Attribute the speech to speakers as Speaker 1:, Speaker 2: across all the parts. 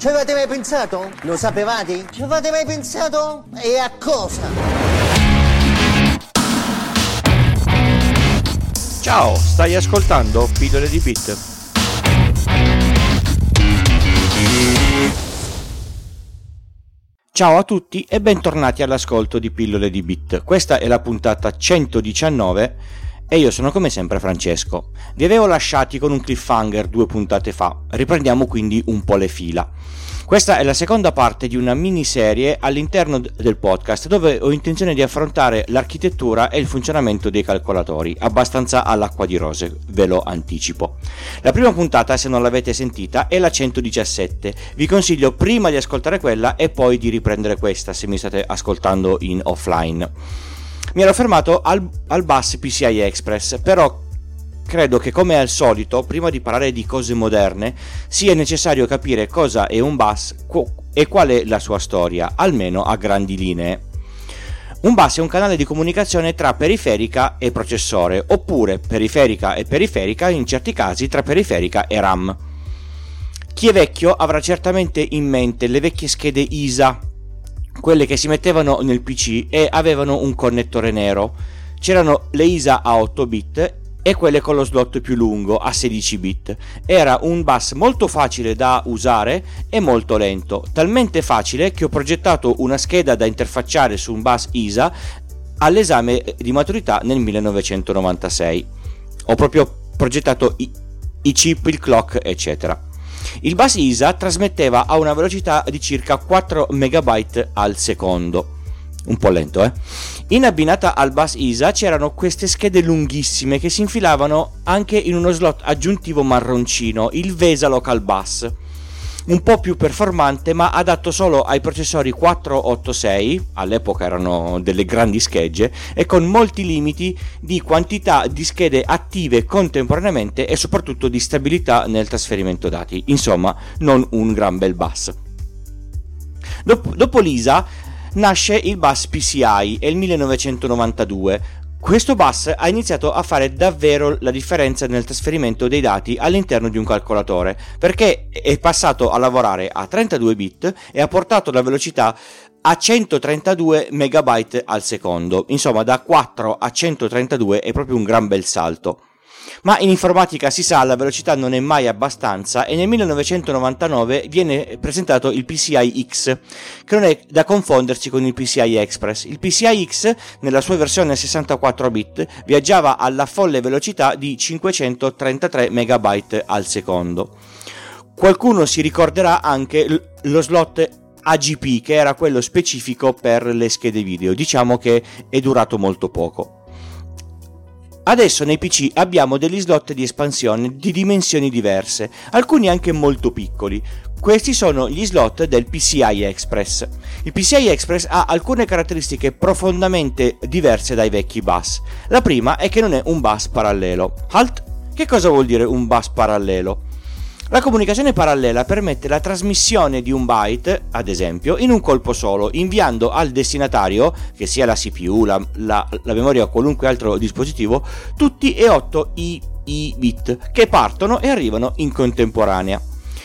Speaker 1: Ci avete mai pensato? Lo sapevate? Ci avete mai pensato? E a cosa?
Speaker 2: Ciao, stai ascoltando Pillole di Bit. Ciao a tutti e bentornati all'ascolto di Pillole di Bit. Questa è la puntata 119 e io sono come sempre Francesco. Vi avevo lasciati con un cliffhanger due puntate fa, riprendiamo quindi un po' le fila. Questa è la seconda parte di una miniserie all'interno del podcast dove ho intenzione di affrontare l'architettura e il funzionamento dei calcolatori, abbastanza all'acqua di rose, ve lo anticipo. La prima puntata, se non l'avete sentita, è la 117. Vi consiglio prima di ascoltare quella e poi di riprendere questa se mi state ascoltando in offline mi ero fermato al, al bus PCI Express, però credo che come al solito, prima di parlare di cose moderne, sia necessario capire cosa è un bus e qual è la sua storia, almeno a grandi linee. Un bus è un canale di comunicazione tra periferica e processore, oppure periferica e periferica, in certi casi tra periferica e RAM. Chi è vecchio avrà certamente in mente le vecchie schede ISA quelle che si mettevano nel PC e avevano un connettore nero. C'erano le ISA a 8 bit e quelle con lo slot più lungo a 16 bit. Era un bus molto facile da usare e molto lento, talmente facile che ho progettato una scheda da interfacciare su un bus ISA all'esame di maturità nel 1996. Ho proprio progettato i, i chip, il clock, eccetera. Il bus ISA trasmetteva a una velocità di circa 4 MB al secondo. Un po' lento, eh? In abbinata al bus ISA c'erano queste schede lunghissime che si infilavano anche in uno slot aggiuntivo marroncino, il VESA Local Bus un po' più performante ma adatto solo ai processori 486, all'epoca erano delle grandi schegge, e con molti limiti di quantità di schede attive contemporaneamente e soprattutto di stabilità nel trasferimento dati, insomma non un gran bel bus. Dopo, dopo l'ISA nasce il bus PCI, il 1992, questo bus ha iniziato a fare davvero la differenza nel trasferimento dei dati all'interno di un calcolatore, perché è passato a lavorare a 32 bit e ha portato la velocità a 132 MB al secondo. Insomma, da 4 a 132 è proprio un gran bel salto. Ma in informatica si sa la velocità non è mai abbastanza e nel 1999 viene presentato il PCI X, che non è da confondersi con il PCI Express. Il PCI X, nella sua versione 64 bit, viaggiava alla folle velocità di 533 MB al secondo. Qualcuno si ricorderà anche lo slot AGP, che era quello specifico per le schede video. Diciamo che è durato molto poco. Adesso nei PC abbiamo degli slot di espansione di dimensioni diverse, alcuni anche molto piccoli. Questi sono gli slot del PCI Express. Il PCI Express ha alcune caratteristiche profondamente diverse dai vecchi bus. La prima è che non è un bus parallelo. Halt! Che cosa vuol dire un bus parallelo? La comunicazione parallela permette la trasmissione di un byte, ad esempio, in un colpo solo, inviando al destinatario, che sia la CPU, la, la, la memoria o qualunque altro dispositivo, tutti e 8 i, i bit che partono e arrivano in contemporanea.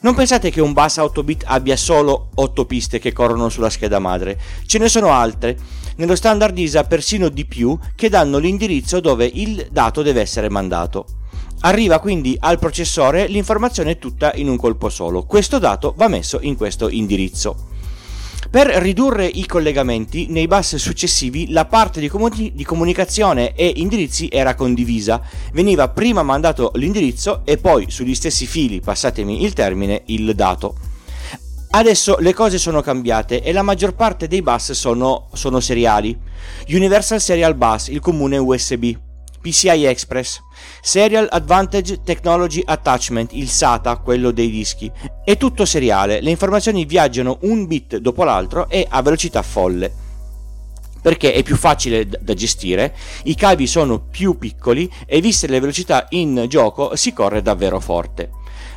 Speaker 2: Non pensate che un bus 8 bit abbia solo 8 piste che corrono sulla scheda madre, ce ne sono altre, nello standard ISA persino di più, che danno l'indirizzo dove il dato deve essere mandato. Arriva quindi al processore l'informazione tutta in un colpo solo. Questo dato va messo in questo indirizzo. Per ridurre i collegamenti, nei bus successivi la parte di, comuni- di, comunicazione e indirizzi era condivisa. Veniva prima mandato l'indirizzo e poi sugli stessi fili, passatemi il termine, il dato. Adesso le cose sono cambiate e la maggior parte dei bus sono, sono seriali. Universal Serial Bus, il comune USB. PCI Express, Serial Advantage Technology Attachment, il SATA, quello dei dischi. È tutto seriale, le informazioni viaggiano un bit dopo l'altro e a velocità folle. Perché è più facile da gestire, i cavi sono più piccoli e viste le velocità in gioco si corre davvero forte.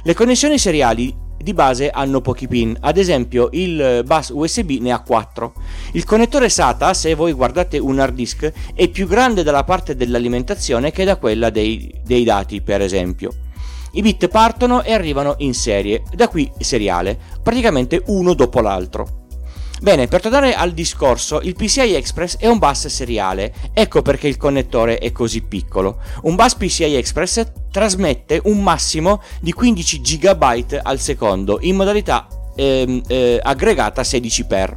Speaker 2: Le connessioni seriali di base hanno pochi pin, ad esempio il bus USB ne ha 4. Il connettore SATA, se voi guardate un hard disk, è più grande dalla parte dell'alimentazione che da quella dei, dei dati, per esempio. I bit partono e arrivano in serie, da qui seriale, praticamente uno dopo l'altro. Bene, per tornare al discorso, il PCI Express è un bus seriale, ecco perché il connettore è così piccolo. Un bus PCI Express trasmette un massimo di 15 GB al secondo in modalità eh, eh, aggregata 16x.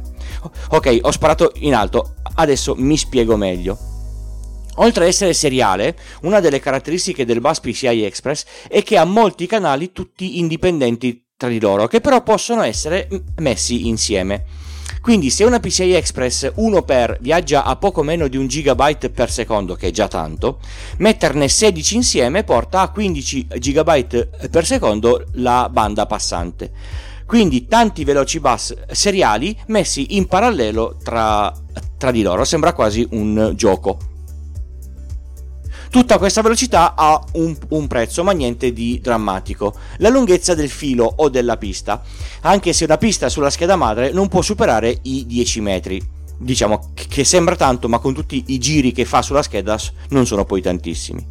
Speaker 2: Ok, ho sparato in alto, adesso mi spiego meglio. Oltre ad essere seriale, una delle caratteristiche del bus PCI Express è che ha molti canali tutti indipendenti tra di loro, che però possono essere messi insieme. Quindi se una PCI Express 1x viaggia a poco meno di un gigabyte per secondo, che è già tanto, metterne 16 insieme porta a 15 GB per secondo la banda passante. Quindi tanti veloci bus seriali messi in parallelo tra, tra di loro, sembra quasi un gioco. Tutta questa velocità ha un, un, prezzo, ma niente di drammatico. La lunghezza del filo o della pista, anche se una pista sulla scheda madre non può superare i 10 metri. Diciamo che sembra tanto, ma con tutti i giri che fa sulla scheda non sono poi tantissimi.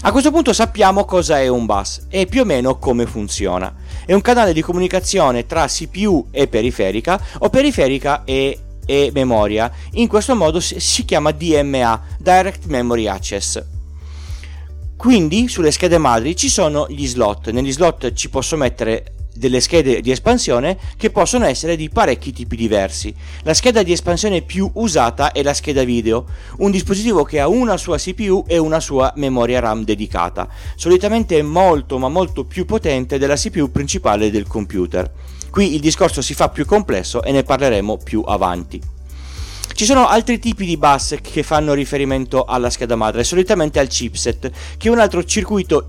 Speaker 2: A questo punto sappiamo cosa è un bus e più o meno come funziona. È un canale di comunicazione tra CPU e periferica o periferica e, e memoria. In questo modo si chiama DMA, Direct Memory Access. Quindi sulle schede madri ci sono gli slot, negli slot ci posso mettere delle schede di espansione che possono essere di parecchi tipi diversi. La scheda di espansione più usata è la scheda video, un dispositivo che ha una sua CPU e una sua memoria RAM dedicata, solitamente molto ma molto più potente della CPU principale del computer. Qui il discorso si fa più complesso e ne parleremo più avanti. Ci sono altri tipi di bus che fanno riferimento alla scheda madre, solitamente al chipset, che è un altro circuito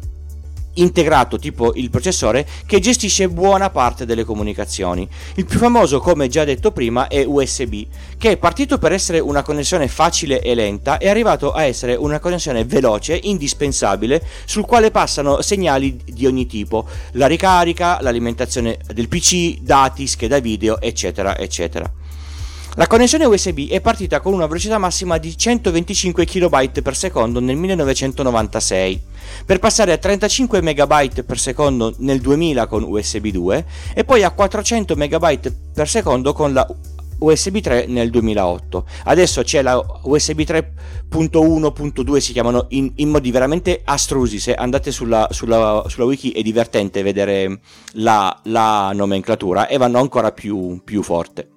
Speaker 2: integrato tipo il processore che gestisce buona parte delle comunicazioni. Il più famoso, come già detto prima, è USB, che è partito per essere una connessione facile e lenta è arrivato a essere una connessione veloce, indispensabile, sul quale passano segnali di ogni tipo, la ricarica, l'alimentazione del PC, dati, scheda video, eccetera, eccetera. La connessione USB è partita con una velocità massima di 125 kB secondo nel 1996, per passare a 35 MB secondo nel 2000 con USB 2 e poi a 400 MB secondo con la USB 3 nel 2008. Adesso c'è la USB 3.1.2, si chiamano in, in, modi veramente astrusi. Se andate sulla, sulla, sulla wiki è divertente vedere la, la, nomenclatura e vanno ancora più, più forte.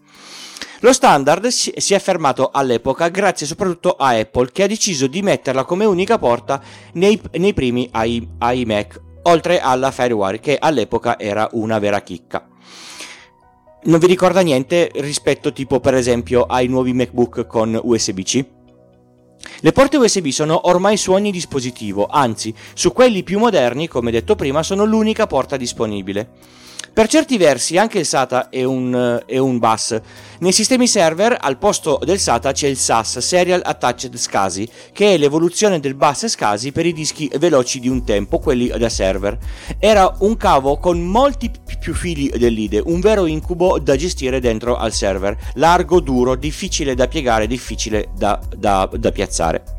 Speaker 2: Lo standard si è affermato all'epoca grazie soprattutto a Apple che ha deciso di metterla come unica porta nei, nei primi iMac, oltre alla Firewire che all'epoca era una vera chicca. Non vi ricorda niente rispetto tipo per esempio ai nuovi MacBook con USB-C? Le porte USB sono ormai su ogni dispositivo, anzi, su quelli più moderni, come detto prima, sono l'unica porta disponibile. Per certi versi anche il SATA è un, è un bus. Nei sistemi server al posto del SATA c'è il SAS, Serial Attached SCSI, che è l'evoluzione del bus SCSI per i dischi veloci di un tempo, quelli da server. Era un cavo con molti più fili dell'IDE, un vero incubo da gestire dentro al server, largo, duro, difficile da piegare, difficile da, da, da piazzare.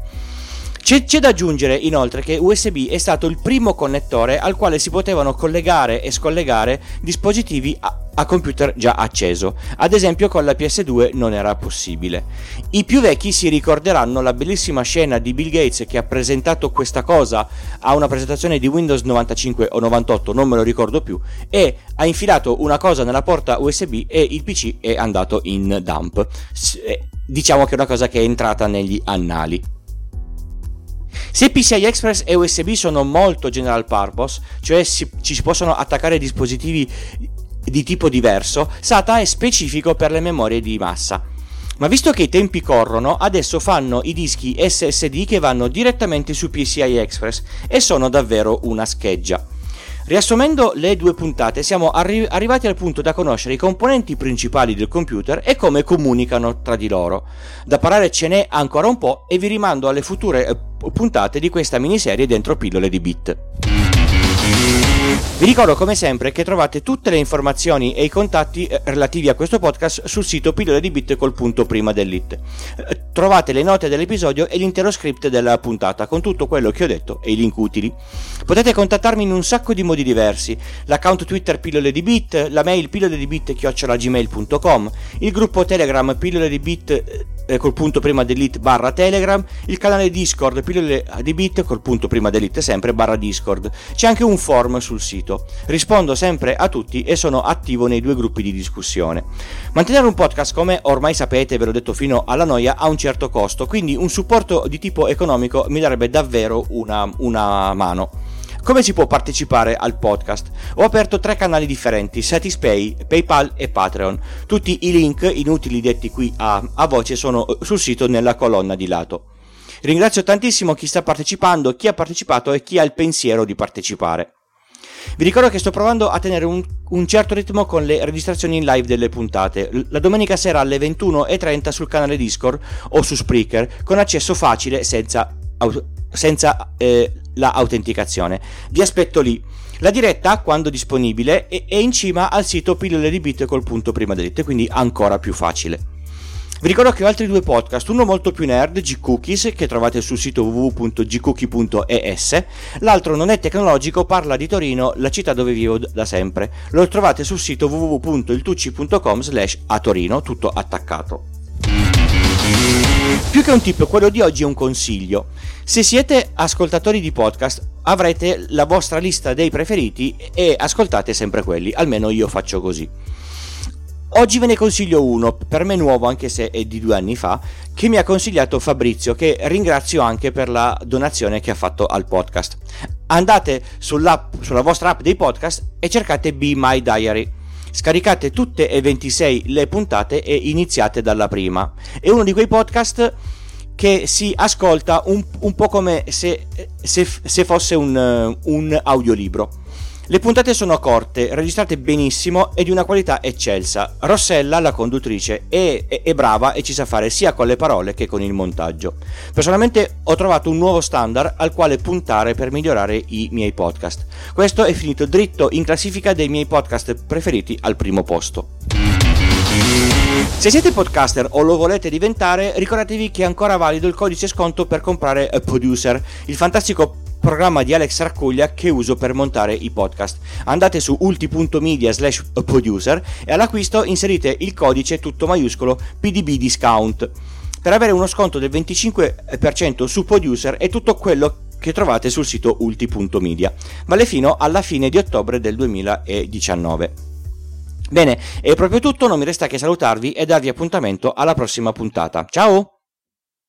Speaker 2: C'è, c'è, da aggiungere inoltre che USB è stato il primo connettore al quale si potevano collegare e scollegare dispositivi a, a computer già acceso. Ad esempio con la PS2 non era possibile. I più vecchi si ricorderanno la bellissima scena di Bill Gates che ha presentato questa cosa a una presentazione di Windows 95 o 98, non me lo ricordo più, e ha infilato una cosa nella porta USB e il PC è andato in dump. Eh, diciamo che è una cosa che è entrata negli annali. Se PCI Express e USB sono molto general purpose, cioè si, ci si possono attaccare dispositivi di tipo diverso, SATA è specifico per le memorie di massa. Ma visto che i tempi corrono, adesso fanno i dischi SSD che vanno direttamente su PCI Express e sono davvero una scheggia. Riassumendo le due puntate, siamo arri- arrivati al punto da conoscere i componenti principali del computer e come comunicano tra di loro. Da parlare ce n'è ancora un po' e vi rimando alle future eh, puntate di questa miniserie dentro pillole di bit. Vi ricordo come sempre che trovate tutte le informazioni e i contatti eh, relativi a questo podcast sul sito pillole di bit col punto prima dell'it. Eh, trovate le note dell'episodio e l'intero script della puntata con tutto quello che ho detto e i link utili. Potete contattarmi in un sacco di modi diversi, l'account Twitter pillole di bit, la mail pillole di bit il gruppo Telegram pillole di bit eh, col punto prima dell'it barra Telegram, il canale Discord pillole di bit col punto prima dell'it sempre barra Discord. C'è anche un forum sul sito. Rispondo sempre a tutti e sono attivo nei due gruppi di discussione. Mantenere un podcast, come ormai sapete, ve l'ho detto fino alla noia, ha un certo costo, quindi un supporto di tipo economico mi darebbe davvero una, una mano. Come si può partecipare al podcast? Ho aperto tre canali differenti, Satispay, PayPal e Patreon. Tutti i link inutili detti qui a, a voce sono sul sito nella colonna di lato. Ringrazio tantissimo chi sta partecipando, chi ha partecipato e chi ha il pensiero di partecipare. Vi ricordo che sto provando a tenere un, un, certo ritmo con le registrazioni in live delle puntate. La domenica sera alle 21.30 sul canale Discord o su Spreaker con accesso facile senza, senza eh, la autenticazione. Vi aspetto lì. La diretta, quando disponibile, è, in cima al sito pillole di bit col punto prima dell'it, quindi ancora più facile. Vi ricordo che ho altri due podcast, uno molto più nerd, G-Cookies, che trovate sul sito www.gcookie.es, l'altro non è tecnologico, parla di Torino, la città dove vivo da sempre. Lo trovate sul sito www.iltucci.com slash a Torino, tutto attaccato. Più che un tip, quello di oggi è un consiglio. Se siete ascoltatori di podcast, avrete la vostra lista dei preferiti e ascoltate sempre quelli, almeno io faccio così. Oggi ve ne consiglio uno, per me nuovo anche se è di due anni fa, che mi ha consigliato Fabrizio, che ringrazio anche per la donazione che ha fatto al podcast. Andate sulla vostra app dei podcast e cercate Be My Diary. Scaricate tutte e 26 le puntate e iniziate dalla prima. È uno di quei podcast che si ascolta un, un po' come se, se, se fosse un, un audiolibro le puntate sono corte, registrate benissimo e di una qualità eccelsa. Rossella, la conduttrice, è, è, è, brava e ci sa fare sia con le parole che con il montaggio. Personalmente ho trovato un nuovo standard al quale puntare per migliorare i miei podcast. Questo è finito dritto in classifica dei miei podcast preferiti al primo posto. Se siete podcaster o lo volete diventare, ricordatevi che è ancora valido il codice sconto per comprare a Producer, il fantastico programma di Alex Raccuglia che uso per montare i podcast. Andate su ulti.media slash producer e all'acquisto inserite il codice tutto maiuscolo PDB discount per avere uno sconto del 25% su producer e tutto quello che trovate sul sito ulti.media. Vale fino alla fine di ottobre del 2019. Bene, è proprio tutto, non mi resta che salutarvi e darvi appuntamento alla prossima puntata. Ciao!